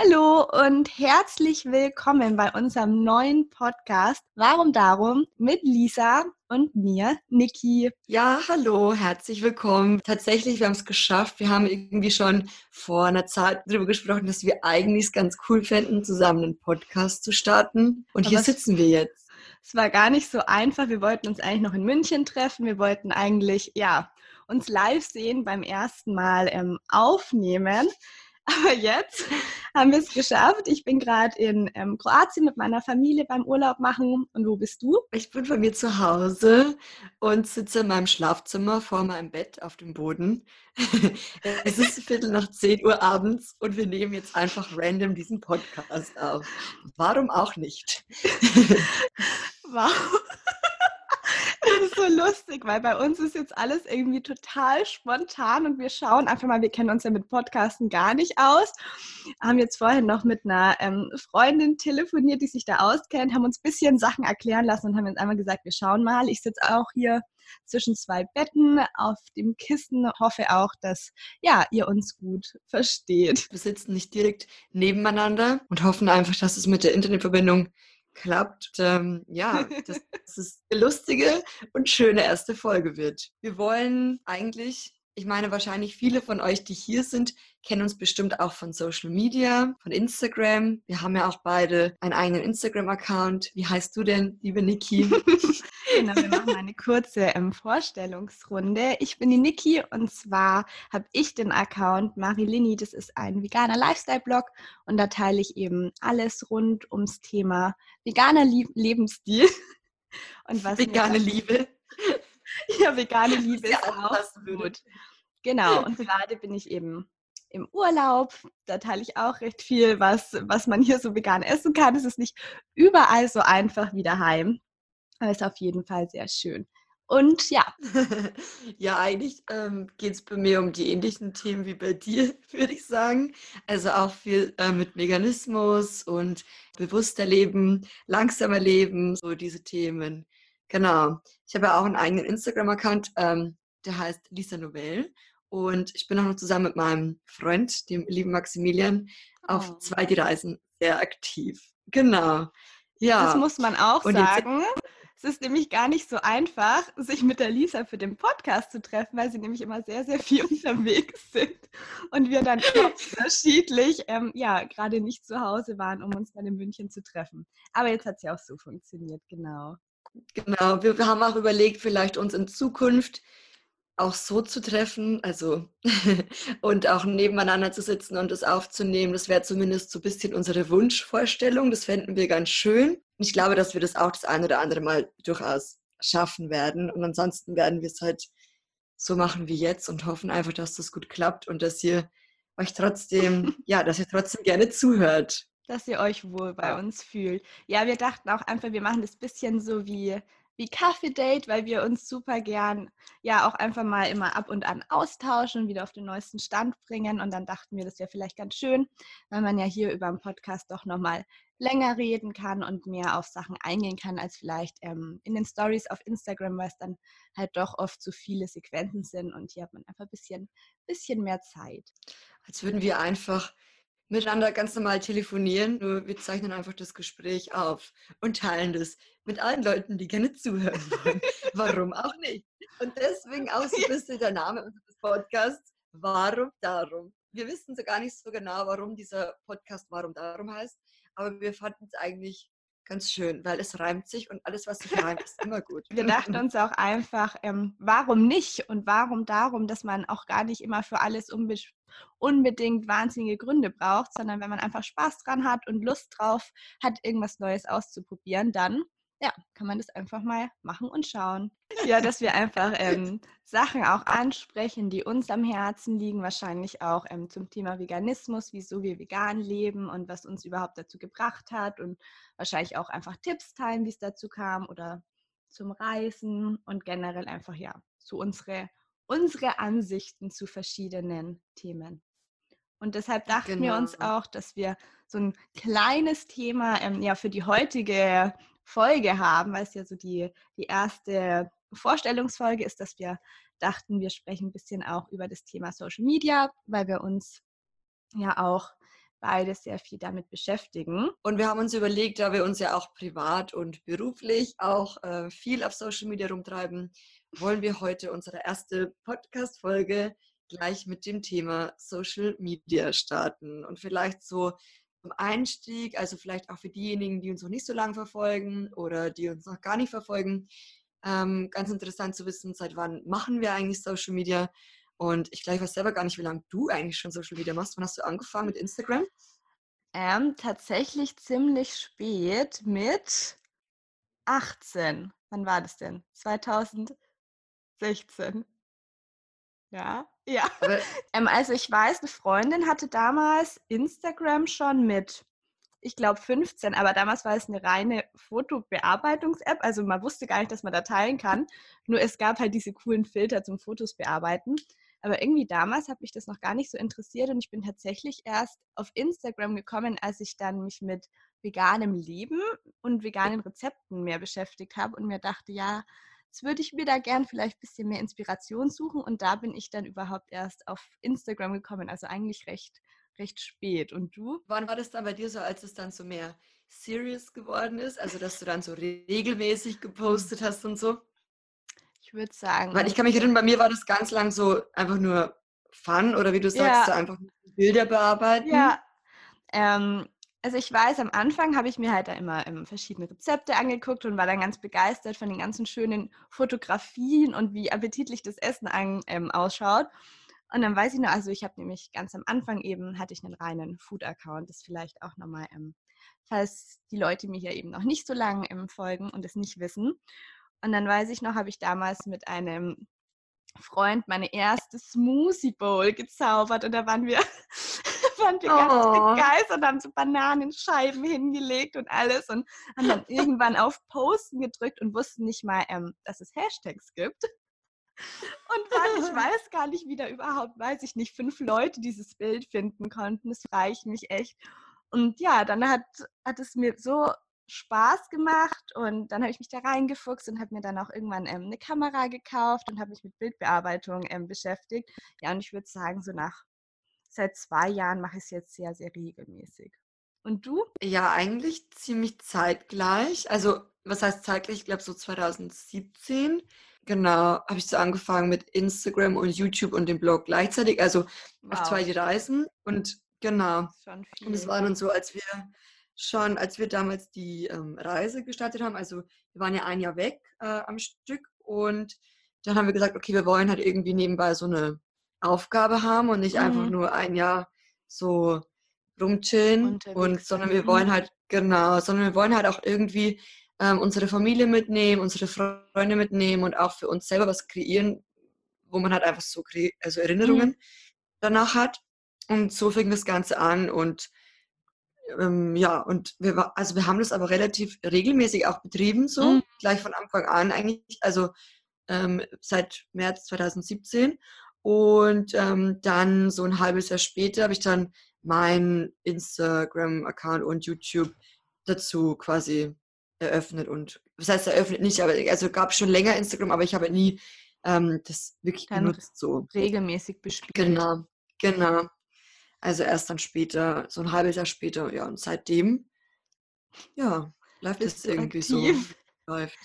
Hallo und herzlich willkommen bei unserem neuen Podcast Warum Darum mit Lisa und mir, Niki. Ja, hallo, herzlich willkommen. Tatsächlich, wir haben es geschafft. Wir haben irgendwie schon vor einer Zeit darüber gesprochen, dass wir eigentlich es ganz cool fänden, zusammen einen Podcast zu starten. Und Aber hier sitzen wir jetzt. Es war gar nicht so einfach. Wir wollten uns eigentlich noch in München treffen. Wir wollten eigentlich, ja, uns live sehen beim ersten Mal ähm, aufnehmen. Aber jetzt haben wir es geschafft. Ich bin gerade in ähm, Kroatien mit meiner Familie beim Urlaub machen. Und wo bist du? Ich bin bei mir zu Hause und sitze in meinem Schlafzimmer vor meinem Bett auf dem Boden. es ist Viertel nach 10 Uhr abends und wir nehmen jetzt einfach random diesen Podcast auf. Warum auch nicht? wow. Das ist so lustig, weil bei uns ist jetzt alles irgendwie total spontan und wir schauen einfach mal, wir kennen uns ja mit Podcasten gar nicht aus. Haben jetzt vorhin noch mit einer ähm, Freundin telefoniert, die sich da auskennt, haben uns ein bisschen Sachen erklären lassen und haben jetzt einmal gesagt, wir schauen mal. Ich sitze auch hier zwischen zwei Betten auf dem Kissen. Hoffe auch, dass ja, ihr uns gut versteht. Wir sitzen nicht direkt nebeneinander und hoffen einfach, dass es mit der Internetverbindung klappt. Ähm, ja, dass es eine lustige und schöne erste Folge wird. Wir wollen eigentlich, ich meine wahrscheinlich viele von euch, die hier sind, kennen uns bestimmt auch von Social Media, von Instagram. Wir haben ja auch beide einen eigenen Instagram-Account. Wie heißt du denn, liebe Niki? Genau, wir machen eine kurze ähm, Vorstellungsrunde. Ich bin die Niki und zwar habe ich den Account Marilini. Das ist ein veganer Lifestyle-Blog und da teile ich eben alles rund ums Thema veganer Lie Lebensstil. Und was Vegane Liebe. Ja, vegane Liebe ist auch, auch gut. Genau, und gerade bin ich eben im Urlaub. Da teile ich auch recht viel, was, was man hier so vegan essen kann. Es ist nicht überall so einfach wie daheim. Aber ist auf jeden Fall sehr schön. Und ja. ja, eigentlich ähm, geht es bei mir um die ähnlichen Themen wie bei dir, würde ich sagen. Also auch viel äh, mit Veganismus und bewusster Leben, langsamer Leben, so diese Themen. Genau. Ich habe ja auch einen eigenen Instagram-Account, ähm, der heißt Lisa Novell. Und ich bin auch noch zusammen mit meinem Freund, dem lieben Maximilian, auf oh. zwei die Reisen sehr aktiv. Genau. Ja. Das muss man auch und sagen. Es ist nämlich gar nicht so einfach, sich mit der Lisa für den Podcast zu treffen, weil sie nämlich immer sehr, sehr viel unterwegs sind und wir dann unterschiedlich, ähm, ja, gerade nicht zu Hause waren, um uns dann in München zu treffen. Aber jetzt hat es ja auch so funktioniert, genau. Genau, wir, wir haben auch überlegt, vielleicht uns in Zukunft auch so zu treffen, also und auch nebeneinander zu sitzen und es aufzunehmen, das wäre zumindest so ein bisschen unsere Wunschvorstellung. Das fänden wir ganz schön. Ich glaube, dass wir das auch das ein oder andere Mal durchaus schaffen werden. Und ansonsten werden wir es halt so machen wie jetzt und hoffen einfach, dass das gut klappt und dass ihr euch trotzdem, ja, dass ihr trotzdem gerne zuhört. Dass ihr euch wohl bei uns fühlt. Ja, wir dachten auch einfach, wir machen das bisschen so wie wie Kaffee-Date, weil wir uns super gern ja auch einfach mal immer ab und an austauschen wieder auf den neuesten Stand bringen. Und dann dachten wir, das wäre vielleicht ganz schön, weil man ja hier über den Podcast doch nochmal länger reden kann und mehr auf Sachen eingehen kann, als vielleicht ähm, in den Stories auf Instagram, weil es dann halt doch oft zu viele Sequenzen sind und hier hat man einfach ein bisschen, bisschen mehr Zeit. Als würden wir einfach miteinander ganz normal telefonieren, nur wir zeichnen einfach das Gespräch auf und teilen das mit allen Leuten, die gerne zuhören wollen. Warum auch nicht? Und deswegen auch so ein bisschen der Name unseres Podcasts, Warum Darum. Wir wissen so gar nicht so genau, warum dieser Podcast Warum Darum heißt, aber wir fanden es eigentlich ganz schön, weil es reimt sich und alles, was sich reimt, ist immer gut. Wir dachten uns auch einfach, ähm, warum nicht und warum darum, dass man auch gar nicht immer für alles unbe unbedingt wahnsinnige Gründe braucht, sondern wenn man einfach Spaß dran hat und Lust drauf hat, irgendwas Neues auszuprobieren, dann ja, kann man das einfach mal machen und schauen. Ja, dass wir einfach ähm, Sachen auch ansprechen, die uns am Herzen liegen, wahrscheinlich auch ähm, zum Thema Veganismus, wieso wir vegan leben und was uns überhaupt dazu gebracht hat und wahrscheinlich auch einfach Tipps teilen, wie es dazu kam oder zum Reisen und generell einfach ja, so unsere, unsere Ansichten zu verschiedenen Themen. Und deshalb dachten genau. wir uns genau. auch, dass wir so ein kleines Thema ähm, ja für die heutige Folge haben, weil es ja so die, die erste Vorstellungsfolge ist, dass wir dachten, wir sprechen ein bisschen auch über das Thema Social Media, weil wir uns ja auch beide sehr viel damit beschäftigen. Und wir haben uns überlegt, da wir uns ja auch privat und beruflich auch äh, viel auf Social Media rumtreiben, wollen wir heute unsere erste Podcast-Folge gleich mit dem Thema Social Media starten. Und vielleicht so zum Einstieg, also vielleicht auch für diejenigen, die uns noch nicht so lange verfolgen oder die uns noch gar nicht verfolgen, ähm, ganz interessant zu wissen, seit wann machen wir eigentlich Social Media? Und ich glaube, ich weiß selber gar nicht, wie lange du eigentlich schon Social Media machst. Wann hast du angefangen mit Instagram? Ähm, tatsächlich ziemlich spät mit 18. Wann war das denn? 2016. Ja, ja. ähm, also ich weiß, eine Freundin hatte damals Instagram schon mit ich glaube 15, aber damals war es eine reine Fotobearbeitungs-App, also man wusste gar nicht, dass man da teilen kann. Nur es gab halt diese coolen Filter zum Fotos bearbeiten. Aber irgendwie damals hat mich das noch gar nicht so interessiert und ich bin tatsächlich erst auf Instagram gekommen, als ich dann mich mit veganem Leben und veganen Rezepten mehr beschäftigt habe und mir dachte, ja, jetzt würde ich mir da gern vielleicht ein bisschen mehr Inspiration suchen und da bin ich dann überhaupt erst auf Instagram gekommen, also eigentlich recht recht spät. Und du? Wann war das dann bei dir so, als es dann so mehr serious geworden ist? Also, dass du dann so regelmäßig gepostet hast und so? Ich würde sagen. Weil ich kann mich erinnern, bei mir war das ganz lang so einfach nur Fun oder wie du sagst, ja. so einfach Bilder bearbeiten. Ja. Ähm, also ich weiß, am Anfang habe ich mir halt da immer ähm, verschiedene Rezepte angeguckt und war dann ganz begeistert von den ganzen schönen Fotografien und wie appetitlich das Essen an, ähm, ausschaut. Und dann weiß ich noch, also ich habe nämlich ganz am Anfang eben, hatte ich einen reinen Food-Account, das vielleicht auch nochmal, ähm, falls die Leute mir hier eben noch nicht so lange ähm, folgen und es nicht wissen. Und dann weiß ich noch, habe ich damals mit einem Freund meine erste Smoothie Bowl gezaubert und da waren wir, waren wir oh. ganz begeistert, haben so Bananenscheiben hingelegt und alles und haben dann irgendwann auf Posten gedrückt und wussten nicht mal, ähm, dass es Hashtags gibt. Und dann, ich weiß gar nicht, wie da überhaupt, weiß ich nicht, fünf Leute dieses Bild finden konnten. Das reicht mich echt. Und ja, dann hat, hat es mir so Spaß gemacht und dann habe ich mich da reingefuchst und habe mir dann auch irgendwann ähm, eine Kamera gekauft und habe mich mit Bildbearbeitung ähm, beschäftigt. Ja, und ich würde sagen, so nach seit zwei Jahren mache ich es jetzt sehr, sehr regelmäßig. Und du? Ja, eigentlich ziemlich zeitgleich. Also, was heißt zeitgleich? Ich glaube, so 2017 Genau, habe ich so angefangen mit Instagram und YouTube und dem Blog gleichzeitig, also wow. auf zwei Reisen und genau. Und es war dann so, als wir schon, als wir damals die ähm, Reise gestartet haben, also wir waren ja ein Jahr weg äh, am Stück und dann haben wir gesagt, okay, wir wollen halt irgendwie nebenbei so eine Aufgabe haben und nicht mhm. einfach nur ein Jahr so rumchillen und sondern wir wollen halt genau, sondern wir wollen halt auch irgendwie ähm, unsere Familie mitnehmen, unsere Freunde mitnehmen und auch für uns selber was kreieren, wo man halt einfach so also Erinnerungen mhm. danach hat. Und so fing das Ganze an und ähm, ja, und wir, also wir haben das aber relativ regelmäßig auch betrieben, so mhm. gleich von Anfang an eigentlich, also ähm, seit März 2017. Und ähm, dann so ein halbes Jahr später habe ich dann meinen Instagram-Account und YouTube dazu quasi eröffnet und was heißt eröffnet nicht, aber also gab schon länger Instagram, aber ich habe nie ähm, das wirklich dann genutzt so. Regelmäßig bespielt. Genau, genau. Also erst dann später, so ein halbes Jahr später, ja, und seitdem, ja, läuft es irgendwie aktiv? so. Läuft.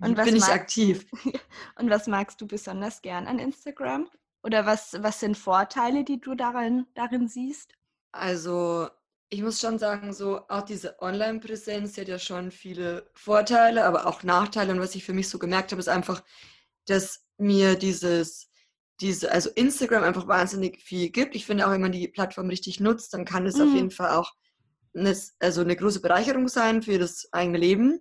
Und bin ich aktiv. Und was magst du besonders gern an Instagram? Oder was, was sind Vorteile, die du darin, darin siehst? Also ich muss schon sagen, so auch diese Online-Präsenz die hat ja schon viele Vorteile, aber auch Nachteile. Und was ich für mich so gemerkt habe, ist einfach, dass mir dieses, diese, also Instagram einfach wahnsinnig viel gibt. Ich finde auch, wenn man die Plattform richtig nutzt, dann kann es mhm. auf jeden Fall auch eine, also eine große Bereicherung sein für das eigene Leben.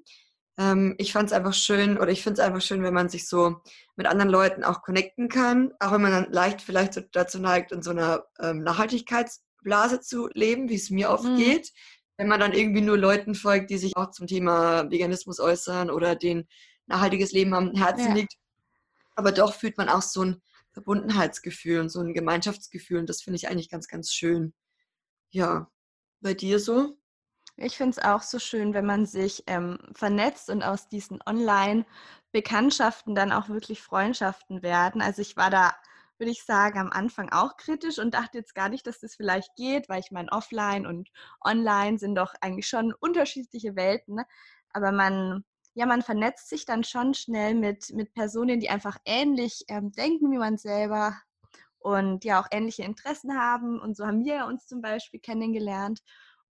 Ähm, ich fand es einfach schön, oder ich finde es einfach schön, wenn man sich so mit anderen Leuten auch connecten kann, auch wenn man dann leicht vielleicht so dazu neigt, in so einer ähm, Nachhaltigkeits- Blase zu leben, wie es mir oft mhm. geht. Wenn man dann irgendwie nur Leuten folgt, die sich auch zum Thema Veganismus äußern oder den nachhaltiges Leben am Herzen ja. liegt. Aber doch fühlt man auch so ein Verbundenheitsgefühl und so ein Gemeinschaftsgefühl. Und das finde ich eigentlich ganz, ganz schön. Ja, bei dir so? Ich finde es auch so schön, wenn man sich ähm, vernetzt und aus diesen Online-Bekanntschaften dann auch wirklich Freundschaften werden. Also ich war da würde ich sagen, am Anfang auch kritisch und dachte jetzt gar nicht, dass das vielleicht geht, weil ich meine, offline und online sind doch eigentlich schon unterschiedliche Welten. Ne? Aber man, ja, man vernetzt sich dann schon schnell mit, mit Personen, die einfach ähnlich ähm, denken wie man selber und ja auch ähnliche Interessen haben. Und so haben wir uns zum Beispiel kennengelernt.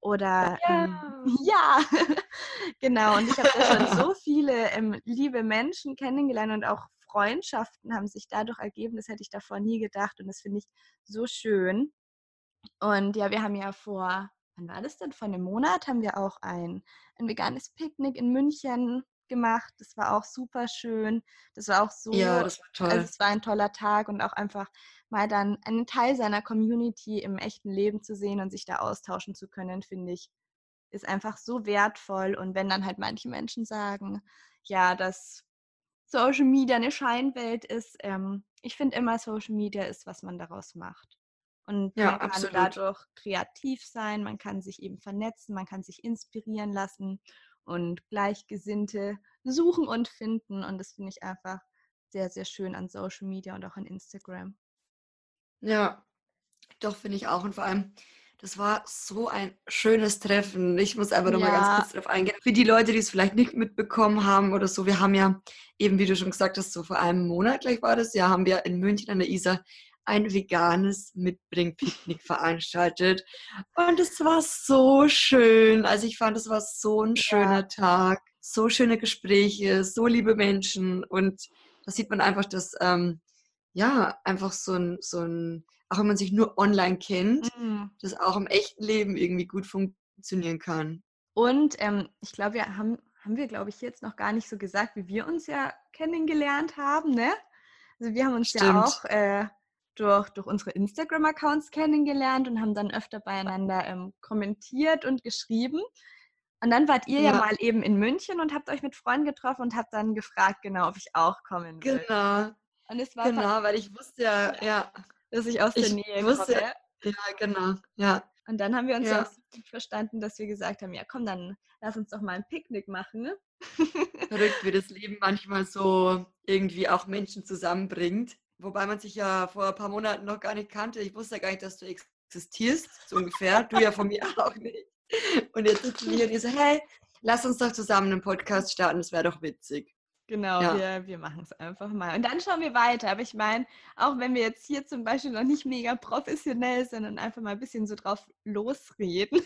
Oder ja, ähm, ja. genau. Und ich habe da schon so viele ähm, liebe Menschen kennengelernt und auch Freundschaften haben sich dadurch ergeben. Das hätte ich davor nie gedacht und das finde ich so schön. Und ja, wir haben ja vor, wann war das denn? Vor einem Monat haben wir auch ein, ein veganes Picknick in München gemacht. Das war auch super schön. Das war auch so, ja, das war toll. Also es war ein toller Tag und auch einfach mal dann einen Teil seiner Community im echten Leben zu sehen und sich da austauschen zu können, finde ich, ist einfach so wertvoll. Und wenn dann halt manche Menschen sagen, ja, dass Social Media eine Scheinwelt ist. Ähm, ich finde immer, Social Media ist, was man daraus macht. Und ja, man kann absolut. dadurch kreativ sein, man kann sich eben vernetzen, man kann sich inspirieren lassen und Gleichgesinnte suchen und finden. Und das finde ich einfach sehr, sehr schön an Social Media und auch an Instagram. Ja, doch, finde ich auch. Und vor allem, das war so ein schönes Treffen. Ich muss einfach ja. nochmal ganz kurz darauf eingehen. Für die Leute, die es vielleicht nicht mitbekommen haben oder so, wir haben ja eben, wie du schon gesagt hast, so vor einem Monat gleich war das, ja, haben wir in München an der Isar ein veganes Mitbringpicknick veranstaltet. Und es war so schön. Also ich fand, es war so ein schöner ja. Tag, so schöne Gespräche, so liebe Menschen. Und da sieht man einfach, dass ähm, ja, einfach so ein, so ein auch wenn man sich nur online kennt, mhm. das auch im echten Leben irgendwie gut funktionieren kann. Und ähm, ich glaube, wir haben, haben wir, glaube ich, jetzt noch gar nicht so gesagt, wie wir uns ja kennengelernt haben, ne? Also wir haben uns Stimmt. ja auch äh, durch, durch unsere Instagram-Accounts kennengelernt und haben dann öfter beieinander ähm, kommentiert und geschrieben. Und dann wart ihr ja. ja. mal eben in München und habt euch mit Freunden getroffen und habt dann gefragt, genau, ob ich auch kommen will. Genau. Und es war genau, weil ich wusste ja, ja, dass ich aus der ich Nähe wusste, komme. Ja, genau, ja. Und dann haben wir uns ja. auch so verstanden, dass wir gesagt haben, ja komm, dann lass uns doch mal ein Picknick machen. Ne? Verrückt, wie das Leben manchmal so irgendwie auch Menschen zusammenbringt. Wobei man sich ja vor ein paar Monaten noch gar nicht kannte. Ich wusste ja gar nicht, dass du existierst, so ungefähr. Du ja von mir auch nicht. Und jetzt sitzen wir hier und ihr so, hey, lass uns doch zusammen einen Podcast starten, das wäre doch witzig. Genau, ja. wir, wir machen es einfach mal. Und dann schauen wir weiter. Aber ich meine, auch wenn wir jetzt hier zum Beispiel noch nicht mega professionell sind und einfach mal ein bisschen so drauf losreden,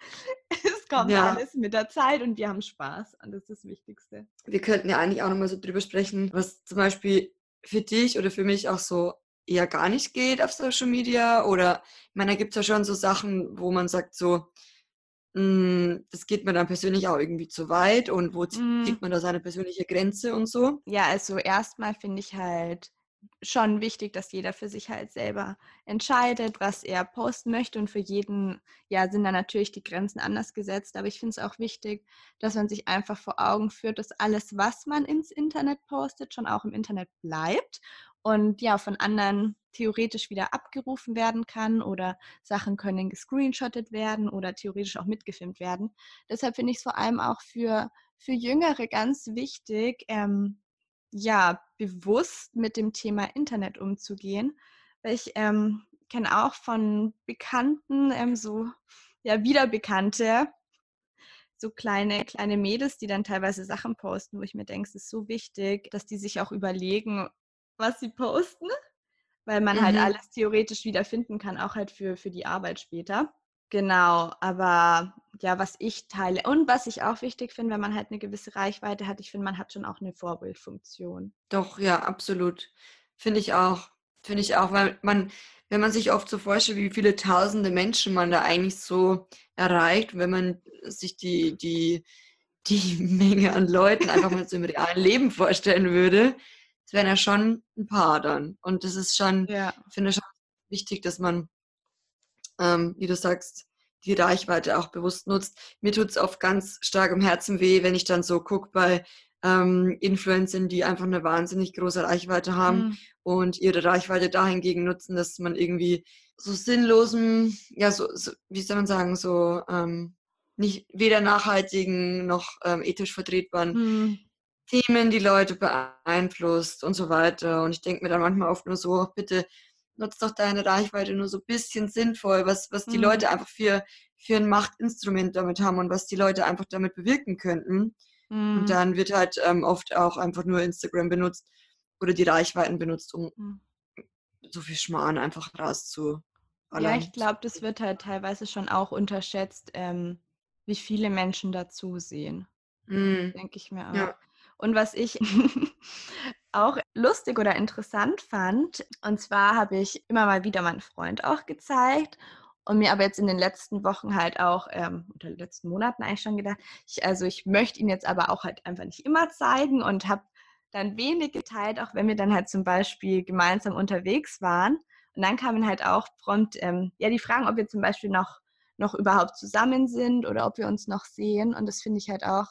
es kommt ja. alles mit der Zeit und wir haben Spaß. Und das ist das Wichtigste. Wir könnten ja eigentlich auch nochmal so drüber sprechen, was zum Beispiel für dich oder für mich auch so eher gar nicht geht auf Social Media. Oder ich meine, da gibt es ja schon so Sachen, wo man sagt, so, hm, das geht mir dann persönlich auch irgendwie zu weit und wo mm. zieht man da seine persönliche Grenze und so? Ja, also erstmal finde ich halt schon wichtig, dass jeder für sich halt selber entscheidet, was er posten möchte und für jeden, ja, sind da natürlich die Grenzen anders gesetzt, aber ich finde es auch wichtig, dass man sich einfach vor Augen führt, dass alles, was man ins Internet postet, schon auch im Internet bleibt und ja, von anderen theoretisch wieder abgerufen werden kann oder Sachen können gescreenshottet werden oder theoretisch auch mitgefilmt werden. Deshalb finde ich es vor allem auch für, für Jüngere ganz wichtig, ähm, ja, bewusst mit dem Thema Internet umzugehen. Weil ich ähm, kenne auch von Bekannten, ähm, so ja, Wiederbekannte, so kleine, kleine Mädels, die dann teilweise Sachen posten, wo ich mir denke, es ist so wichtig, dass die sich auch überlegen, was sie posten weil man halt mhm. halt alles theoretisch wieder finden kann, auch halt für, für die Arbeit später. Genau, aber ja, was ich teile und was ich auch wichtig finde, wenn man halt eine gewisse Reichweite hat, ich finde, man hat schon auch eine Vorbildfunktion. Doch, ja, absolut. Finde ich auch. Finde ich auch, weil man, wenn man sich oft so vorstellt, wie viele tausende Menschen man da eigentlich so erreicht, wenn man sich die, die, die Menge an Leuten einfach mal so im realen Leben vorstellen würde, es wären ja schon ein paar dann. Und das ist schon, ja. ich finde schon wichtig, dass man, ähm, wie du sagst, die Reichweite auch bewusst nutzt. Mir tut es oft ganz stark im Herzen weh, wenn ich dann so gucke bei ähm, Influencern, die einfach eine wahnsinnig große Reichweite haben mhm. und ihre Reichweite dahingegen nutzen, dass man irgendwie so sinnlosen, ja, so, so wie soll man sagen, so ähm, nicht weder nachhaltigen noch ähm, ethisch vertretbaren mhm Themen die Leute beeinflusst und so weiter. Und ich denke mir dann manchmal oft nur so, bitte nutzt doch deine Reichweite nur so ein bisschen sinnvoll, was, was die mhm. Leute einfach für, für ein Machtinstrument damit haben und was die Leute einfach damit bewirken könnten. Mhm. Und dann wird halt ähm, oft auch einfach nur Instagram benutzt oder die Reichweiten benutzt, um mhm. so viel Schmarrn einfach rauszu. Ja, ich glaube, das wird halt teilweise schon auch unterschätzt, ähm, wie viele Menschen dazu sehen. Mhm. Denke ich mir auch. Ja. Und was ich auch lustig oder interessant fand, und zwar habe ich immer mal wieder meinen Freund auch gezeigt und mir aber jetzt in den letzten Wochen halt auch, ähm, oder letzten Monaten eigentlich schon gedacht, ich, also ich möchte ihn jetzt aber auch halt einfach nicht immer zeigen und habe dann wenig geteilt, auch wenn wir dann halt zum Beispiel gemeinsam unterwegs waren. Und dann kamen halt auch prompt, ähm, ja, die Fragen, ob wir zum Beispiel noch, noch überhaupt zusammen sind oder ob wir uns noch sehen. Und das finde ich halt auch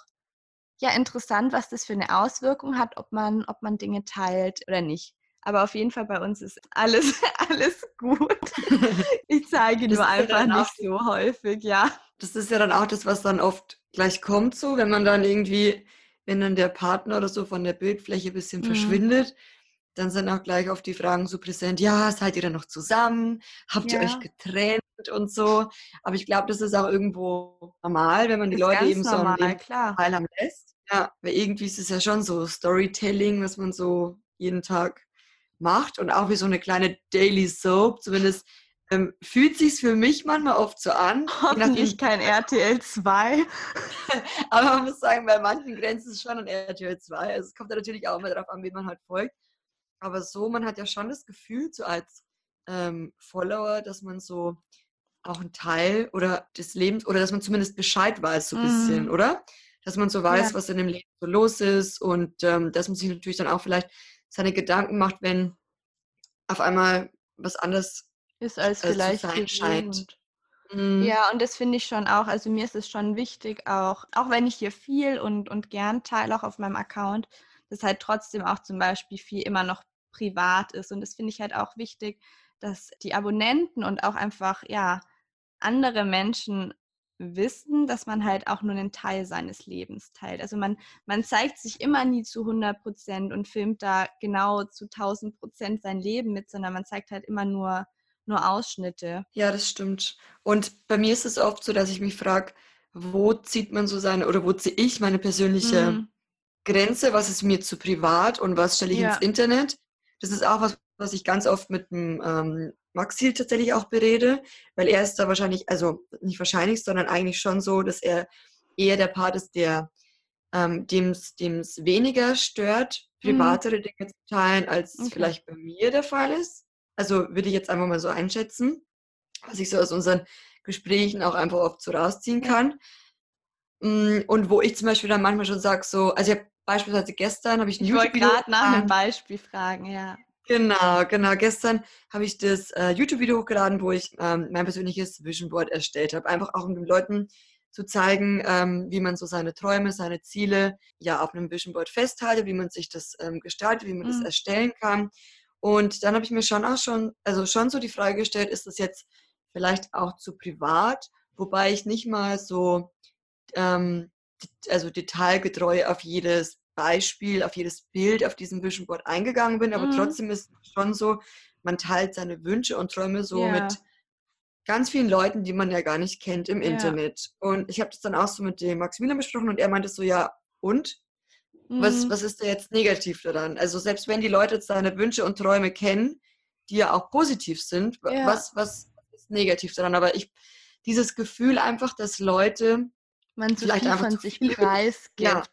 ja interessant, was das für eine Auswirkung hat, ob man, ob man Dinge teilt oder nicht. Aber auf jeden Fall bei uns ist alles, alles gut. Ich zeige nur einfach ja nicht so häufig, ja. Das ist ja dann auch das, was dann oft gleich kommt, so, wenn man dann irgendwie, wenn dann der Partner oder so von der Bildfläche ein bisschen mhm. verschwindet, dann sind auch gleich oft die Fragen so präsent, ja, seid ihr dann noch zusammen? Habt ja. ihr euch getrennt und so? Aber ich glaube, das ist auch irgendwo normal, wenn man die Leute eben normal, so Leben teilhaben lässt. Ja, weil irgendwie ist es ja schon so Storytelling, was man so jeden Tag macht und auch wie so eine kleine Daily Soap, zumindest ähm, fühlt sich für mich manchmal oft so an. Hoffentlich kein RTL 2. Aber man muss sagen, bei manchen Grenzen ist es schon ein RTL 2. Also es kommt ja natürlich auch immer darauf an, wie man halt folgt. Aber so, man hat ja schon das Gefühl, so als ähm, Follower, dass man so auch ein Teil oder des Lebens oder dass man zumindest Bescheid weiß, so ein mm. bisschen, mhm. oder? Dass man so weiß, ja. was in dem Leben so los ist und ähm, dass man sich natürlich dann auch vielleicht seine Gedanken macht, wenn auf einmal was anderes ist als äh, vielleicht sein scheint. Mhm. Ja, und das finde ich schon auch, also mir ist es schon wichtig, auch, auch wenn ich hier viel und, und gern teile, auch auf meinem Account, dass halt trotzdem auch zum Beispiel viel immer noch privat ist. Und das finde ich halt auch wichtig, dass die Abonnenten und auch einfach, ja, andere Menschen wissen, dass man halt auch nur einen Teil seines Lebens teilt. Also man, man zeigt sich immer nie zu 100 Prozent und filmt da genau zu 1000 Prozent sein Leben mit, sondern man zeigt halt immer nur, nur Ausschnitte. Ja, das stimmt. Und bei mir ist es oft so, dass ich mich frage, wo zieht man so seine, oder wo ziehe ich meine persönliche mhm. Grenze, was ist mir zu privat und was stelle ich ja. ins Internet? Das ist auch was, was ich ganz oft mit dem ähm, Maxil tatsächlich auch berede, weil er ist da wahrscheinlich, also nicht wahrscheinlich, sondern eigentlich schon so, dass er eher der Part ist, der ähm, dem es weniger stört, mhm. privatere mhm. Dinge zu teilen, als okay. vielleicht bei mir der Fall ist. Also würde ich jetzt einfach mal so einschätzen, was ich so aus unseren Gesprächen auch einfach oft so rausziehen kann. Mm, und wo ich zum Beispiel dann manchmal schon sage, so, also ich habe beispielsweise gestern habe ich ein Ich wollte gerade nach einem Beispiel fragen, ja. Genau, genau. Gestern habe ich das äh, YouTube-Video hochgeladen, wo ich ähm, mein persönliches Vision Board erstellt habe. Einfach auch um den Leuten zu zeigen, ähm, wie man so seine Träume, seine Ziele ja auf einem Vision Board festhaltet, wie man sich das ähm, gestaltet, wie man mhm. das erstellen kann. Und dann habe ich mir schon auch schon, also schon so die Frage gestellt, ist das jetzt vielleicht auch zu privat, wobei ich nicht mal so ähm, also detailgetreu auf jedes Beispiel, auf jedes Bild auf diesem Vision Board eingegangen bin, aber mhm. trotzdem ist es schon so, man teilt seine Wünsche und Träume so ja. mit ganz vielen Leuten, die man ja gar nicht kennt im ja. Internet. Und ich habe das dann auch so mit dem Maximilian besprochen und er meinte so, ja, und? Mhm. Was, was ist da jetzt negativ daran? Also selbst wenn die Leute seine Wünsche und Träume kennen, die ja auch positiv sind, ja. was, was ist negativ daran? Aber ich, dieses Gefühl einfach, dass Leute man so vielleicht einfach von sich preisgibt. Ja,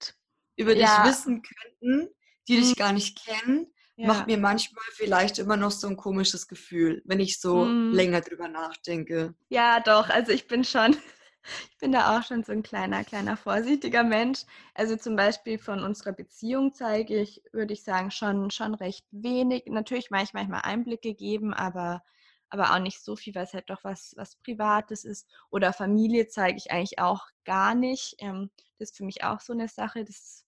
über ja. dich wissen könnten, die dich mhm. gar nicht kennen, ja. macht mir manchmal vielleicht immer noch so ein komisches Gefühl, wenn ich so mhm. länger drüber nachdenke. Ja, doch. Also ich bin schon, ich bin da auch schon so ein kleiner, kleiner vorsichtiger Mensch. Also zum Beispiel von unserer Beziehung zeige ich, würde ich sagen, schon, schon recht wenig. Natürlich manchmal, manchmal Einblicke geben, aber aber auch nicht so viel, weil es halt doch was, was Privates ist. Oder Familie zeige ich eigentlich auch gar nicht. Ähm, das ist für mich auch so eine Sache. Das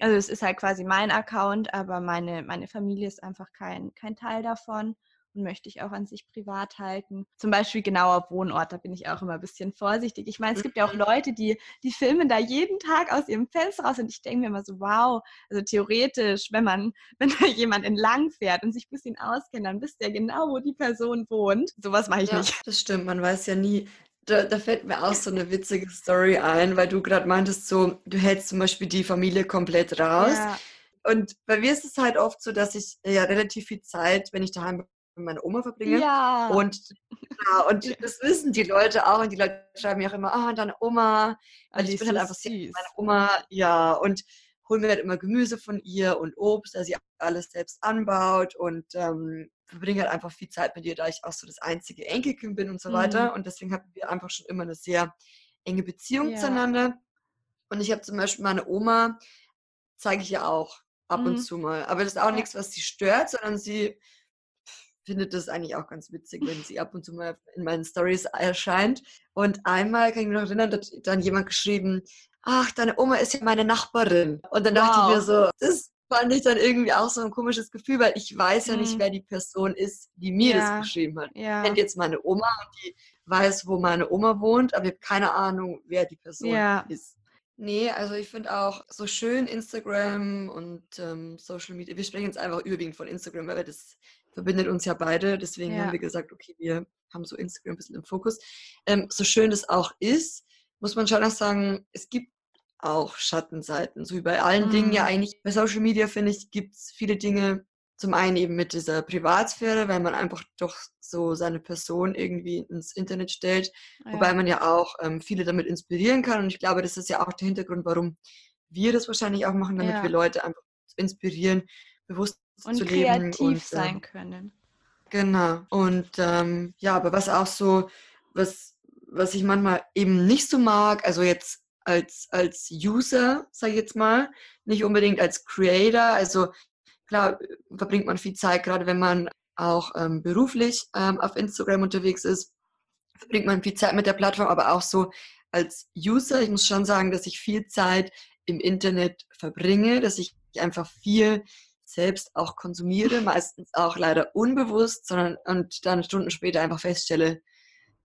also es ist halt quasi mein Account, aber meine, meine Familie ist einfach kein, kein Teil davon. Und möchte ich auch an sich privat halten. Zum Beispiel genauer Wohnort, da bin ich auch immer ein bisschen vorsichtig. Ich meine, es gibt ja auch mhm. Leute, die, die filmen da jeden Tag aus ihrem Fenster raus und ich denke mir immer so, wow, also theoretisch, wenn man, wenn da jemand entlang fährt und sich ein bisschen auskennt, dann wisst ihr genau, wo die Person wohnt. Sowas mache ich ja, nicht. Das stimmt, man weiß ja nie, da, da, fällt mir auch so eine witzige Story ein, weil du gerade meintest, so, du hältst zum Beispiel die Familie komplett raus. Ja. Und bei mir ist es halt oft so, dass ich ja relativ viel Zeit, wenn ich daheim mit meiner Oma verbringe. Ja. Und, ja, und das wissen die Leute auch. Und die Leute schreiben mir auch immer, ah, deine Oma. Weil ich bin halt einfach süß. meine Oma, ja. Und hole mir halt immer Gemüse von ihr und Obst, dass sie alles selbst anbaut. Und ähm, verbringe halt einfach viel Zeit mit ihr, da ich auch so das einzige Enkelkind bin und so mhm. weiter. Und deswegen hatten wir einfach schon immer eine sehr enge Beziehung ja. zueinander. Und ich habe zum Beispiel meine Oma, zeige ich ja auch ab mhm. und zu mal. Aber das ist auch ja. nichts, was sie stört, sondern sie findet das eigentlich auch ganz witzig, wenn sie ab und zu mal in meinen Stories erscheint. Und einmal kann ich mich noch erinnern, hat dann jemand geschrieben, ach, deine Oma ist ja meine Nachbarin. Und dann wow. dachte ich mir so, das fand ich dann irgendwie auch so ein komisches Gefühl, weil ich weiß ja nicht, mhm. wer die Person ist, die mir ja. das geschrieben hat. Ja. Ich kenne jetzt meine Oma und die weiß, wo meine Oma wohnt, aber ich habe keine Ahnung, wer die Person ja. ist. Nee, also ich finde auch so schön Instagram und ähm, Social Media. Wir sprechen jetzt einfach überwiegend von Instagram, weil das verbindet uns ja beide. Deswegen ja. haben wir gesagt, okay, wir haben so Instagram ein bisschen im Fokus. Ähm, so schön das auch ist, muss man schon auch sagen, es gibt auch Schattenseiten. So wie bei allen mhm. Dingen ja mhm. eigentlich. Bei Social Media, finde ich, gibt es viele Dinge, zum einen eben mit dieser Privatsphäre, weil man einfach doch so seine Person irgendwie ins Internet stellt, ja. wobei man ja auch ähm, viele damit inspirieren kann. Und ich glaube, das ist ja auch der Hintergrund, warum wir das wahrscheinlich auch machen, damit ja. wir Leute einfach inspirieren, bewusst und zu leben. Und kreativ äh, sein können. Genau. Und ähm, ja, aber was auch so, was, was ich manchmal eben nicht so mag, also jetzt als, als User, sage ich jetzt mal, nicht unbedingt als Creator. Also klar verbringt man viel Zeit, gerade wenn man auch ähm, beruflich ähm, auf Instagram unterwegs ist, verbringt man viel Zeit mit der Plattform, aber auch so als User. Ich muss schon sagen, dass ich viel Zeit im Internet verbringe, dass ich einfach viel selbst auch konsumiere, meistens auch leider unbewusst, sondern und dann Stunden später einfach feststelle,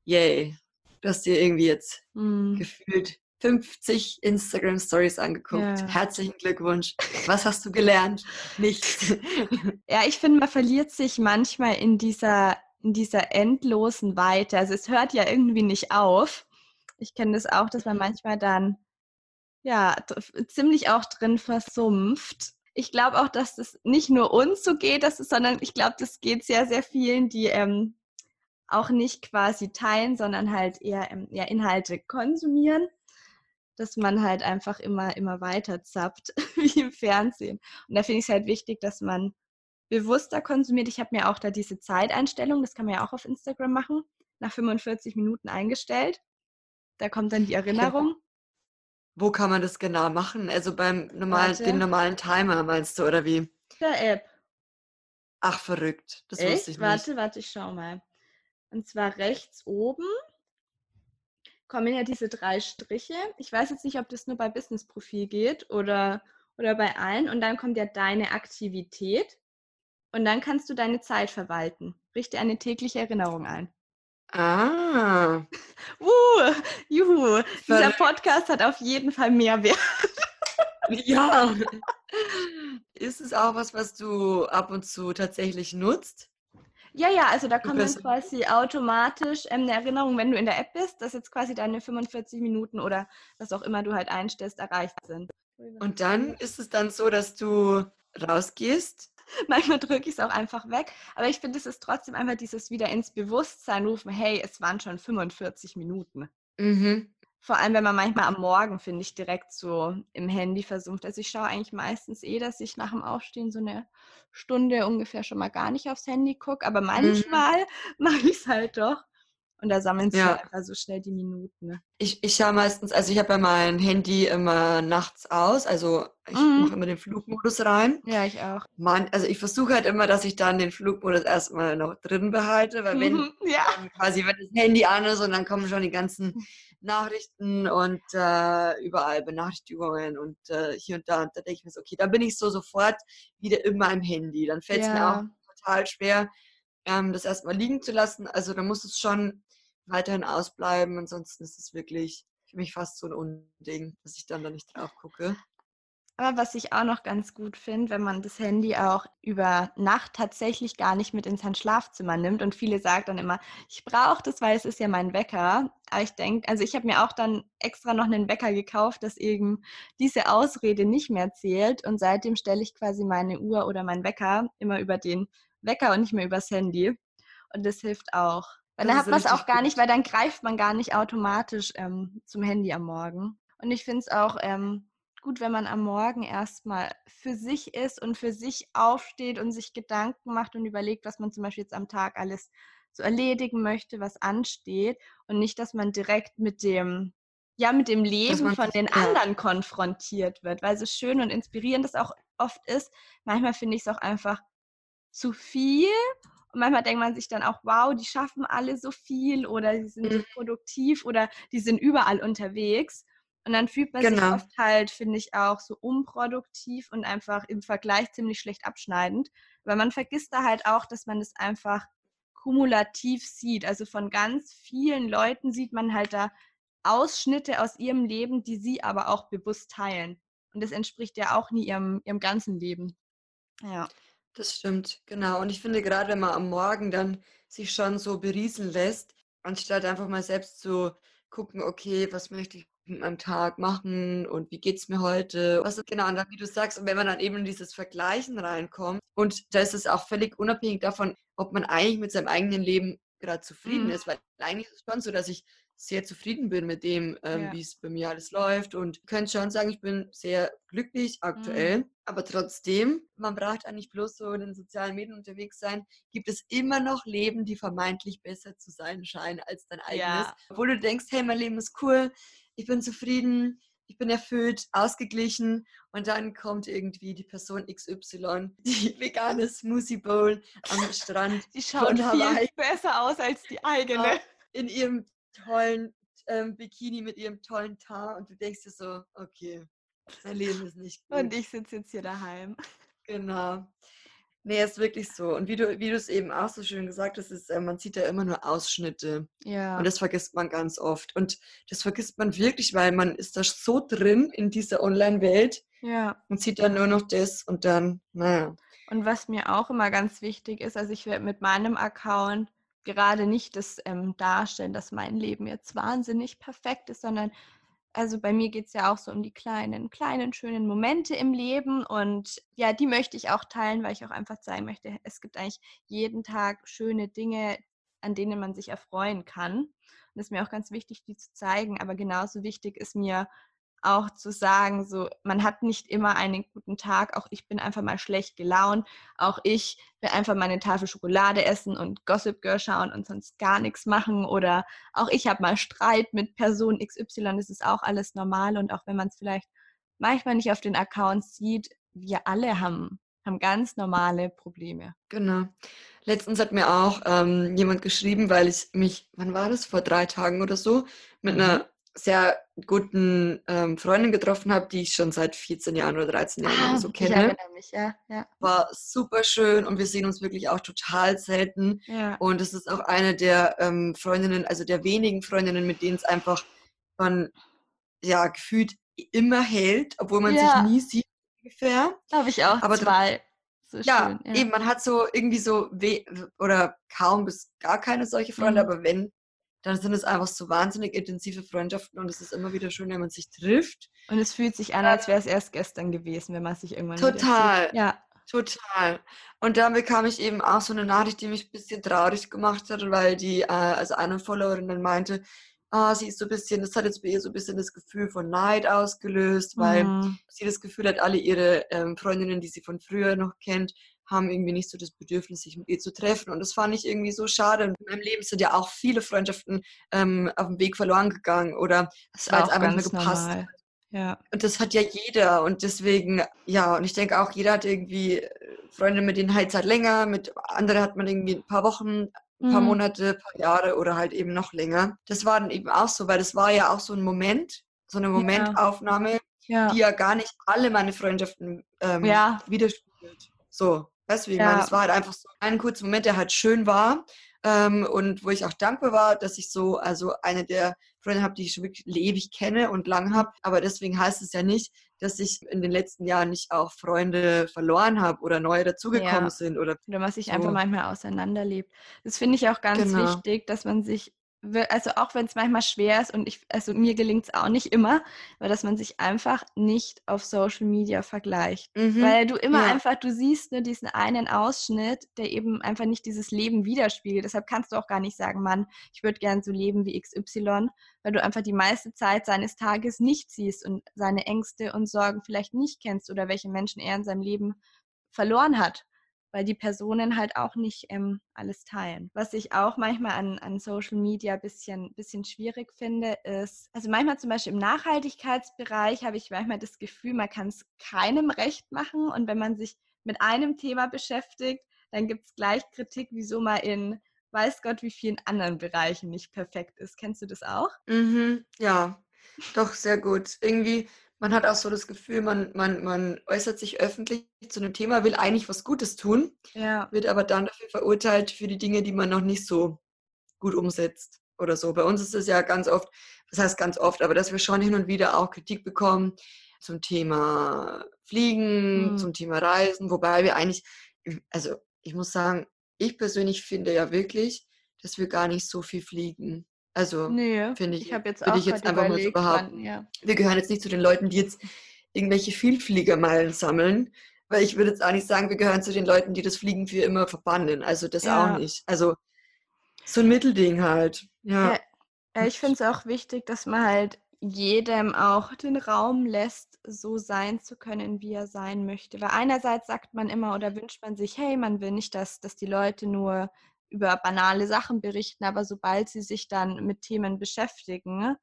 yay, du hast dir irgendwie jetzt mm. gefühlt 50 Instagram Stories angeguckt. Ja. Herzlichen Glückwunsch. Was hast du gelernt? Nichts. Ja, ich finde, man verliert sich manchmal in dieser, in dieser endlosen Weite. Also es hört ja irgendwie nicht auf. Ich kenne das auch, dass man manchmal dann ja ziemlich auch drin versumpft. Ich glaube auch, dass das nicht nur uns so geht, dass es, sondern ich glaube, das geht sehr, sehr vielen, die ähm, auch nicht quasi teilen, sondern halt eher, ähm, eher Inhalte konsumieren dass man halt einfach immer, immer weiter zappt, wie im Fernsehen. Und da finde ich es halt wichtig, dass man bewusster konsumiert. Ich habe mir auch da diese Zeiteinstellung, das kann man ja auch auf Instagram machen, nach 45 Minuten eingestellt. Da kommt dann die Erinnerung. Wo kann man das genau machen? Also beim normalen, den normalen Timer meinst du, oder wie? Der App. Ach, verrückt. Das Echt? wusste ich nicht. Warte, warte, ich schau mal. Und zwar rechts oben kommen ja diese drei Striche. Ich weiß jetzt nicht, ob das nur bei Business-Profil geht oder, oder bei allen. Und dann kommt ja deine Aktivität. Und dann kannst du deine Zeit verwalten. Richte eine tägliche Erinnerung ein. Ah. Uh, juhu. Dieser Podcast hat auf jeden Fall Mehrwert. ja. Ist es auch was, was du ab und zu tatsächlich nutzt? Ja, ja, also da kommt dann quasi automatisch ähm, eine Erinnerung, wenn du in der App bist, dass jetzt quasi deine 45 Minuten oder was auch immer du halt einstellst, erreicht sind. Und dann ist es dann so, dass du rausgehst? Manchmal drücke ich es auch einfach weg, aber ich finde, es ist trotzdem einfach dieses wieder ins Bewusstsein rufen, hey, es waren schon 45 Minuten. Mhm. Vor allem, wenn man manchmal am Morgen, finde ich, direkt so im Handy versumpft. Also ich schaue eigentlich meistens eh, dass ich nach dem Aufstehen so eine Stunde ungefähr schon mal gar nicht aufs Handy gucke. Aber mhm. manchmal mhm. mache ich es halt doch. Und da sammeln sich ja. halt einfach so schnell die Minuten. Ne? Ich, ich schaue meistens, also ich habe ja mein Handy immer nachts aus, also ich mhm. mache immer den Flugmodus rein. Ja, ich auch. Man, also ich versuche halt immer, dass ich dann den Flugmodus erstmal noch drin behalte, weil wenn mhm, ja. quasi wenn das Handy an ist und dann kommen schon die ganzen Nachrichten und äh, überall Benachrichtigungen und äh, hier und da. Und da denke ich mir so, okay, dann bin ich so sofort wieder in meinem Handy. Dann fällt es ja. mir auch total schwer, ähm, das erstmal liegen zu lassen. Also da muss es schon weiterhin ausbleiben. Ansonsten ist es wirklich für mich fast so ein Unding, dass ich dann da nicht drauf gucke. Aber was ich auch noch ganz gut finde, wenn man das Handy auch über Nacht tatsächlich gar nicht mit ins Schlafzimmer nimmt und viele sagen dann immer, ich brauche das, weil es ist ja mein Wecker. Aber ich denke, also ich habe mir auch dann extra noch einen Wecker gekauft, dass eben diese Ausrede nicht mehr zählt und seitdem stelle ich quasi meine Uhr oder meinen Wecker immer über den Wecker und nicht mehr übers Handy. Und das hilft auch. Weil dann hat man es auch gar nicht, weil dann greift man gar nicht automatisch ähm, zum Handy am Morgen. Und ich finde es auch ähm, gut, wenn man am Morgen erstmal für sich ist und für sich aufsteht und sich Gedanken macht und überlegt, was man zum Beispiel jetzt am Tag alles so erledigen möchte, was ansteht und nicht, dass man direkt mit dem ja mit dem Leben von den anderen konfrontiert wird, weil so schön und inspirierend das auch oft ist. Manchmal finde ich es auch einfach zu viel und manchmal denkt man sich dann auch, wow, die schaffen alle so viel oder die sind so mhm. produktiv oder die sind überall unterwegs. Und dann fühlt man genau. sich oft halt, finde ich, auch so unproduktiv und einfach im Vergleich ziemlich schlecht abschneidend. Weil man vergisst da halt auch, dass man das einfach kumulativ sieht. Also von ganz vielen Leuten sieht man halt da Ausschnitte aus ihrem Leben, die sie aber auch bewusst teilen. Und das entspricht ja auch nie ihrem, ihrem ganzen Leben. Ja. Das stimmt, genau. Und ich finde, gerade wenn man am Morgen dann sich schon so berieseln lässt, anstatt einfach mal selbst zu gucken, okay, was möchte ich am Tag machen und wie geht es mir heute? Was ist genau, und dann, wie du sagst, und wenn man dann eben in dieses Vergleichen reinkommt, und da ist es auch völlig unabhängig davon, ob man eigentlich mit seinem eigenen Leben gerade zufrieden mhm. ist, weil eigentlich ist es schon so, dass ich sehr zufrieden bin mit dem, ähm, ja. wie es bei mir alles läuft und könnte schon sagen, ich bin sehr glücklich aktuell. Mhm. Aber trotzdem, man braucht eigentlich bloß so in den sozialen Medien unterwegs sein, gibt es immer noch Leben, die vermeintlich besser zu sein scheinen als dein eigenes. Ja. Obwohl du denkst, hey, mein Leben ist cool, ich bin zufrieden, ich bin erfüllt, ausgeglichen und dann kommt irgendwie die Person XY, die vegane Smoothie Bowl am Strand. Die schaut viel Hawaii. besser aus als die eigene. In ihrem tollen ähm, Bikini mit ihrem tollen Tar und du denkst dir so, okay, mein Leben ist nicht gut. Und ich sitze jetzt hier daheim. Genau. Nee, ist wirklich so. Und wie du, wie du es eben auch so schön gesagt hast, ist, äh, man sieht ja immer nur Ausschnitte. Ja. Und das vergisst man ganz oft. Und das vergisst man wirklich, weil man ist da so drin in dieser Online-Welt. Ja. Und sieht dann nur noch das und dann, naja. Und was mir auch immer ganz wichtig ist, also ich werde mit meinem Account gerade nicht das ähm, darstellen, dass mein Leben jetzt wahnsinnig perfekt ist, sondern also bei mir geht es ja auch so um die kleinen, kleinen, schönen Momente im Leben und ja, die möchte ich auch teilen, weil ich auch einfach zeigen möchte, es gibt eigentlich jeden Tag schöne Dinge, an denen man sich erfreuen kann. Und es ist mir auch ganz wichtig, die zu zeigen, aber genauso wichtig ist mir auch zu sagen, so man hat nicht immer einen guten Tag, auch ich bin einfach mal schlecht gelaunt, auch ich will einfach meine Tafel Schokolade essen und Gossip Girl schauen und sonst gar nichts machen oder auch ich habe mal Streit mit Person XY, das ist auch alles normal und auch wenn man es vielleicht manchmal nicht auf den Accounts sieht, wir alle haben haben ganz normale Probleme. Genau. Letztens hat mir auch ähm, jemand geschrieben, weil ich mich, wann war das, vor drei Tagen oder so, mit mhm. einer sehr guten ähm, Freundin getroffen habe, die ich schon seit 14 Jahren oder 13 Jahren ah, so kenne. Ich mich, ja, ja. War super schön und wir sehen uns wirklich auch total selten. Ja. Und es ist auch eine der ähm, Freundinnen, also der wenigen Freundinnen, mit denen es einfach von, ja, gefühlt immer hält, obwohl man sich nie sieht ungefähr. Habe ich auch Aber zwei. So ja, schön, eben, man hat so irgendwie so weh oder kaum bis gar keine solche Freunde, mhm. aber wenn, dann sind es einfach so wahnsinnig intensive Freundschaften und es ist immer wieder schön, wenn man sich trifft. Und es fühlt sich an, als wäre es erst gestern gewesen, wenn man sich irgendwann Total. Ja. Total. Und dann bekam ich eben auch so eine Nachricht, die mich ein bisschen traurig gemacht hat, weil die, äh, also eine Followerin dann meinte, ah, sie ist so ein bisschen, das hat jetzt bei ihr so ein bisschen das Gefühl von Neid ausgelöst, weil mhm. sie das Gefühl hat, alle ihre ähm, Freundinnen, die sie von früher noch kennt, haben irgendwie nicht so das Bedürfnis, sich mit ihr zu treffen. Und das fand ich irgendwie so schade. Und in meinem Leben sind ja auch viele Freundschaften ähm, auf dem Weg verloren gegangen oder es hat einfach nicht gepasst. Normal. Ja. Und das hat ja jeder. Und deswegen, ja, und ich denke auch, jeder hat irgendwie äh, Freunde, mit denen halt seit länger, mit anderen hat man irgendwie ein paar Wochen, ein paar mhm. Monate, ein paar Jahre oder halt eben noch länger. Das war dann eben auch so, weil das war ja auch so ein Moment, so eine Momentaufnahme, ja. Ja. die ja gar nicht alle meine Freundschaften ähm, ja. widerspiegelt. So. Weißt du, wie ich meine? Es war halt einfach so ein kurzer Moment, der halt schön war ähm, und wo ich auch dankbar war, dass ich so, also eine der Freunde habe, die ich schon wirklich ewig kenne und lang habe. Aber deswegen heißt es ja nicht, dass ich in den letzten Jahren nicht auch Freunde verloren habe oder neue dazugekommen Ja. sind. Oder Oder man sich einfach so. manchmal auseinanderlebt. Das finde ich auch ganz Genau. wichtig, dass man sich, also auch wenn es manchmal schwer ist und ich, also mir gelingt es auch nicht immer, aber dass man sich einfach nicht auf Social Media vergleicht. Mhm. Weil du immer Ja. einfach, du siehst nur diesen einen Ausschnitt, der eben einfach nicht dieses Leben widerspiegelt. Deshalb kannst du auch gar nicht sagen, Mann, ich würde gern so leben wie XY, weil du einfach die meiste Zeit seines Tages nicht siehst und seine Ängste und Sorgen vielleicht nicht kennst oder welche Menschen er in seinem Leben verloren hat, weil die Personen halt auch nicht ähm, alles teilen. Was ich auch manchmal an, an Social Media ein bisschen, bisschen schwierig finde, ist, also manchmal zum Beispiel im Nachhaltigkeitsbereich habe ich manchmal das Gefühl, man kann es keinem recht machen und wenn man sich mit einem Thema beschäftigt, dann gibt es gleich Kritik, wieso man in weiß Gott wie vielen anderen Bereichen nicht perfekt ist. Kennst du das auch? Mhm. Ja, doch, sehr gut. Irgendwie, man hat auch so das Gefühl, man, man, man äußert sich öffentlich zu einem Thema, will eigentlich was Gutes tun, Ja. wird aber dann dafür verurteilt für die Dinge, die man noch nicht so gut umsetzt oder so. Bei uns ist es ja ganz oft, das heißt ganz oft, aber dass wir schon hin und wieder auch Kritik bekommen zum Thema Fliegen, Mhm. zum Thema Reisen, wobei wir eigentlich, also ich muss sagen, ich persönlich finde ja wirklich, dass wir gar nicht so viel fliegen. Also Nö, finde ich, ich habe jetzt würde ich jetzt einfach mal so behaupten. wann, ja. Wir gehören jetzt nicht zu den Leuten, die jetzt irgendwelche Vielfliegermeilen sammeln, weil ich würde jetzt auch nicht sagen, wir gehören zu den Leuten, die das Fliegen für immer verbannen. Also das Ja. auch nicht. Also so ein Mittelding halt. Ja, ja, ich finde es auch wichtig, dass man halt jedem auch den Raum lässt, so sein zu können, wie er sein möchte. Weil einerseits sagt man immer oder wünscht man sich, hey, man will nicht, dass, dass die Leute nur über banale Sachen berichten, aber sobald sie sich dann mit Themen beschäftigen,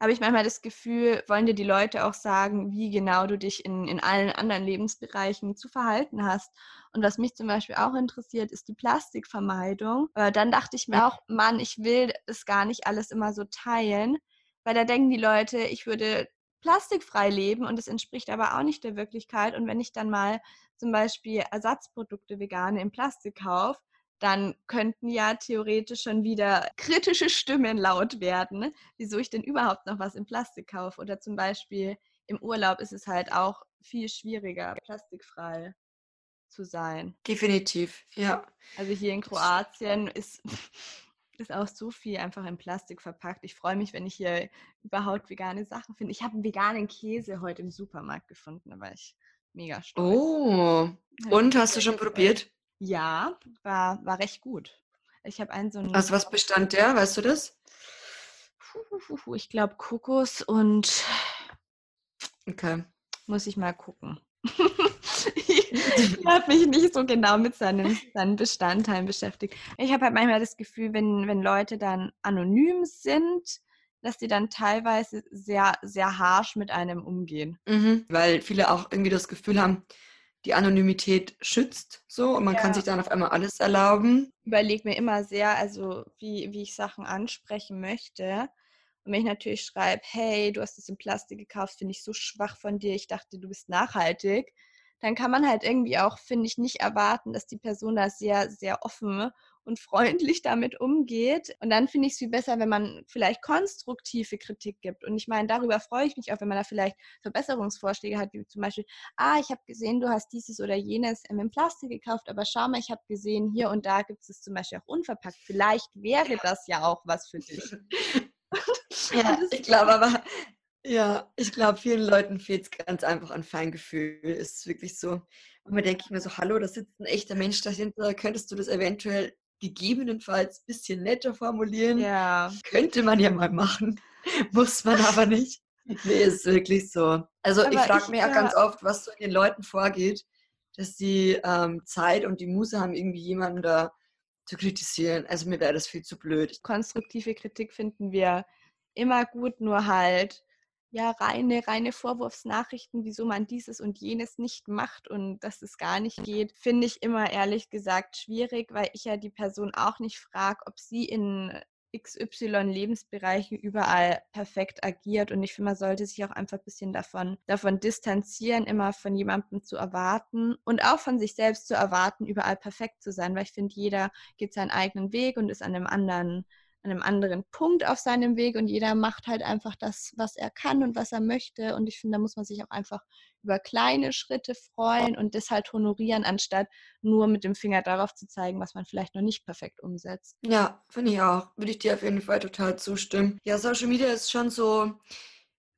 habe ich manchmal das Gefühl, wollen dir die Leute auch sagen, wie genau du dich in, in allen anderen Lebensbereichen zu verhalten hast. Und was mich zum Beispiel auch interessiert, ist die Plastikvermeidung. Äh, dann dachte ich mir auch, Mann, ich will das gar nicht alles immer so teilen, weil da denken die Leute, ich würde plastikfrei leben und das entspricht aber auch nicht der Wirklichkeit. Und wenn ich dann mal zum Beispiel Ersatzprodukte vegane in Plastik kaufe, dann könnten ja theoretisch schon wieder kritische Stimmen laut werden, wieso ich denn überhaupt noch was in Plastik kaufe. Oder zum Beispiel im Urlaub ist es halt auch viel schwieriger, plastikfrei zu sein. Definitiv, ja. Also hier in Kroatien ist, ist auch so viel einfach in Plastik verpackt. Ich freue mich, wenn ich hier überhaupt vegane Sachen finde. Ich habe einen veganen Käse heute im Supermarkt gefunden, da war ich mega stolz. Oh. Und hast du schon probiert? Ja, war, war recht gut. Ich habe einen so einen, Aus was bestand der? Weißt du das? Ich glaube Kokos und Okay. muss ich mal gucken. ich habe mich nicht so genau mit seinen, seinen Bestandteilen beschäftigt. Ich habe halt manchmal das Gefühl, wenn, wenn Leute dann anonym sind, dass die dann teilweise sehr, sehr harsh mit einem umgehen. Mhm. Weil viele auch irgendwie das Gefühl haben, die Anonymität schützt so und man kann Ja. sich dann auf einmal alles erlauben. überlege mir immer sehr, also wie, wie ich Sachen ansprechen möchte. Und wenn ich natürlich schreibe, hey, du hast es in Plastik gekauft, finde ich so schwach von dir, ich dachte, du bist nachhaltig, dann kann man halt irgendwie auch, finde ich, nicht erwarten, dass die Person da sehr, sehr offen und freundlich damit umgeht. Und dann finde ich es viel besser, wenn man vielleicht konstruktive Kritik gibt. Und ich meine, darüber freue ich mich auch, wenn man da vielleicht Verbesserungsvorschläge hat, wie zum Beispiel, ah, ich habe gesehen, du hast dieses oder jenes ähm, in Plastik gekauft, aber schau mal, ich habe gesehen, hier und da gibt es zum Beispiel auch unverpackt. Vielleicht wäre das ja auch was für dich. Ja, ich glaube aber, ja, ich glaube, vielen Leuten fehlt es ganz einfach an Feingefühl. Es ist wirklich so. Und man denke ich mir so, hallo, da sitzt ein echter Mensch dahinter. Könntest du das eventuell gegebenenfalls ein bisschen netter formulieren? Ja, Könnte man ja mal machen, muss man aber nicht. Nee, ist wirklich so. Also ich Aber frage ich, mich ja ganz oft, was so in den Leuten vorgeht, dass sie ähm, Zeit und die Muße haben, irgendwie jemanden da zu kritisieren. Also mir wäre das viel zu blöd. konstruktive Kritik finden wir immer gut, nur halt ja reine, reine Vorwurfsnachrichten, wieso man dieses und jenes nicht macht und dass es gar nicht geht, finde ich immer ehrlich gesagt schwierig, weil ich ja die Person auch nicht frage, ob sie in XY-Lebensbereichen überall perfekt agiert. Und ich finde, man sollte sich auch einfach ein bisschen davon, davon distanzieren, immer von jemandem zu erwarten und auch von sich selbst zu erwarten, überall perfekt zu sein. Weil ich finde, jeder geht seinen eigenen Weg und ist an einem anderen an einem anderen Punkt auf seinem Weg und jeder macht halt einfach das, was er kann und was er möchte. Und ich finde, da muss man sich auch einfach über kleine Schritte freuen und das halt honorieren, anstatt nur mit dem Finger darauf zu zeigen, was man vielleicht noch nicht perfekt umsetzt. Ja, finde ich auch. Würde ich dir auf jeden Fall total zustimmen. Ja, Social Media ist schon so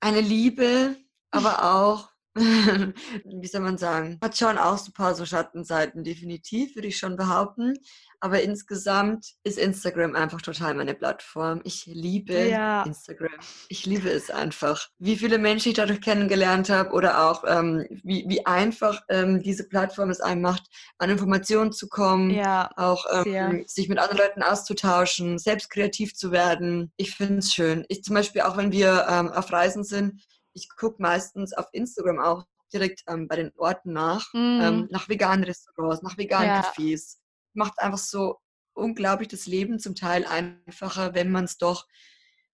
eine Liebe, aber auch wie soll man sagen, hat schon auch so ein paar so Schattenseiten, definitiv, würde ich schon behaupten. Aber insgesamt ist Instagram einfach total meine Plattform. Ich liebe ja. Instagram. Ich liebe es einfach. Wie viele Menschen ich dadurch kennengelernt habe oder auch ähm, wie, wie einfach ähm, diese Plattform es einem macht, an Informationen zu kommen, ja, auch ähm, sich mit anderen Leuten auszutauschen, selbst kreativ zu werden. Ich finde es schön. Ich zum Beispiel auch, wenn wir ähm, auf Reisen sind, ich gucke meistens auf Instagram auch direkt ähm, bei den Orten nach, mm. ähm, nach veganen Restaurants, nach veganen ja. Cafés. Macht einfach so unglaublich das Leben zum Teil einfacher, wenn man es doch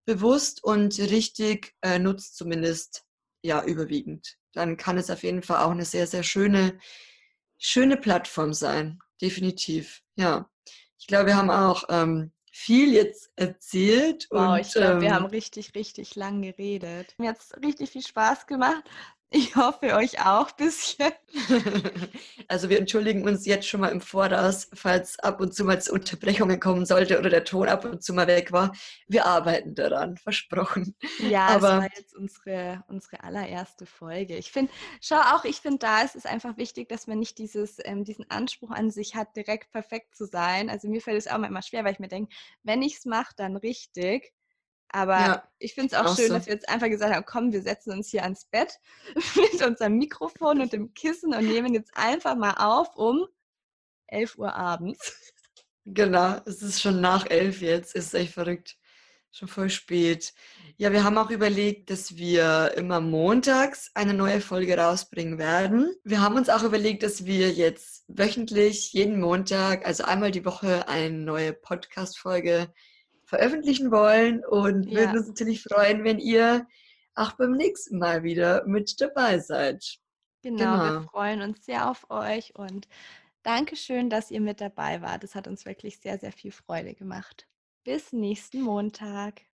bewusst und richtig äh, nutzt, zumindest ja überwiegend. Dann kann es auf jeden Fall auch eine sehr, sehr schöne, schöne Plattform sein. Definitiv. Ja. Ich glaube, wir haben auch ähm, viel jetzt erzählt. Wow, und, ich glaube, ähm, wir haben richtig, richtig lang geredet. Mir hat es richtig viel Spaß gemacht. Ich hoffe euch auch ein bisschen. Also wir entschuldigen uns jetzt schon mal im Voraus, falls ab und zu mal zu Unterbrechungen kommen sollte oder der Ton ab und zu mal weg war. Wir arbeiten daran, versprochen. Ja, Aber das war jetzt unsere, unsere allererste Folge. Ich finde, schau auch, ich finde da ist es einfach wichtig, dass man nicht dieses, ähm, diesen Anspruch an sich hat, direkt perfekt zu sein. Also mir fällt es auch immer schwer, weil ich mir denke, wenn ich es mache, dann richtig. Aber ja, ich finde es auch, auch, schön, so. dass wir jetzt einfach gesagt haben, komm, wir setzen uns hier ans Bett mit unserem Mikrofon und dem Kissen und nehmen jetzt einfach mal auf um 11 Uhr abends. Genau, es ist schon nach 11 jetzt, ist echt verrückt. Schon voll spät. Ja, wir haben auch überlegt, dass wir immer montags eine neue Folge rausbringen werden. Wir haben uns auch überlegt, dass wir jetzt wöchentlich jeden Montag, also einmal die Woche, eine neue Podcast-Folge veröffentlichen wollen und ja. würden uns natürlich freuen, wenn ihr auch beim nächsten Mal wieder mit dabei seid. Genau, genau. wir freuen uns sehr auf euch und Dankeschön, dass ihr mit dabei wart. Es hat uns wirklich sehr, sehr viel Freude gemacht. Bis nächsten Montag.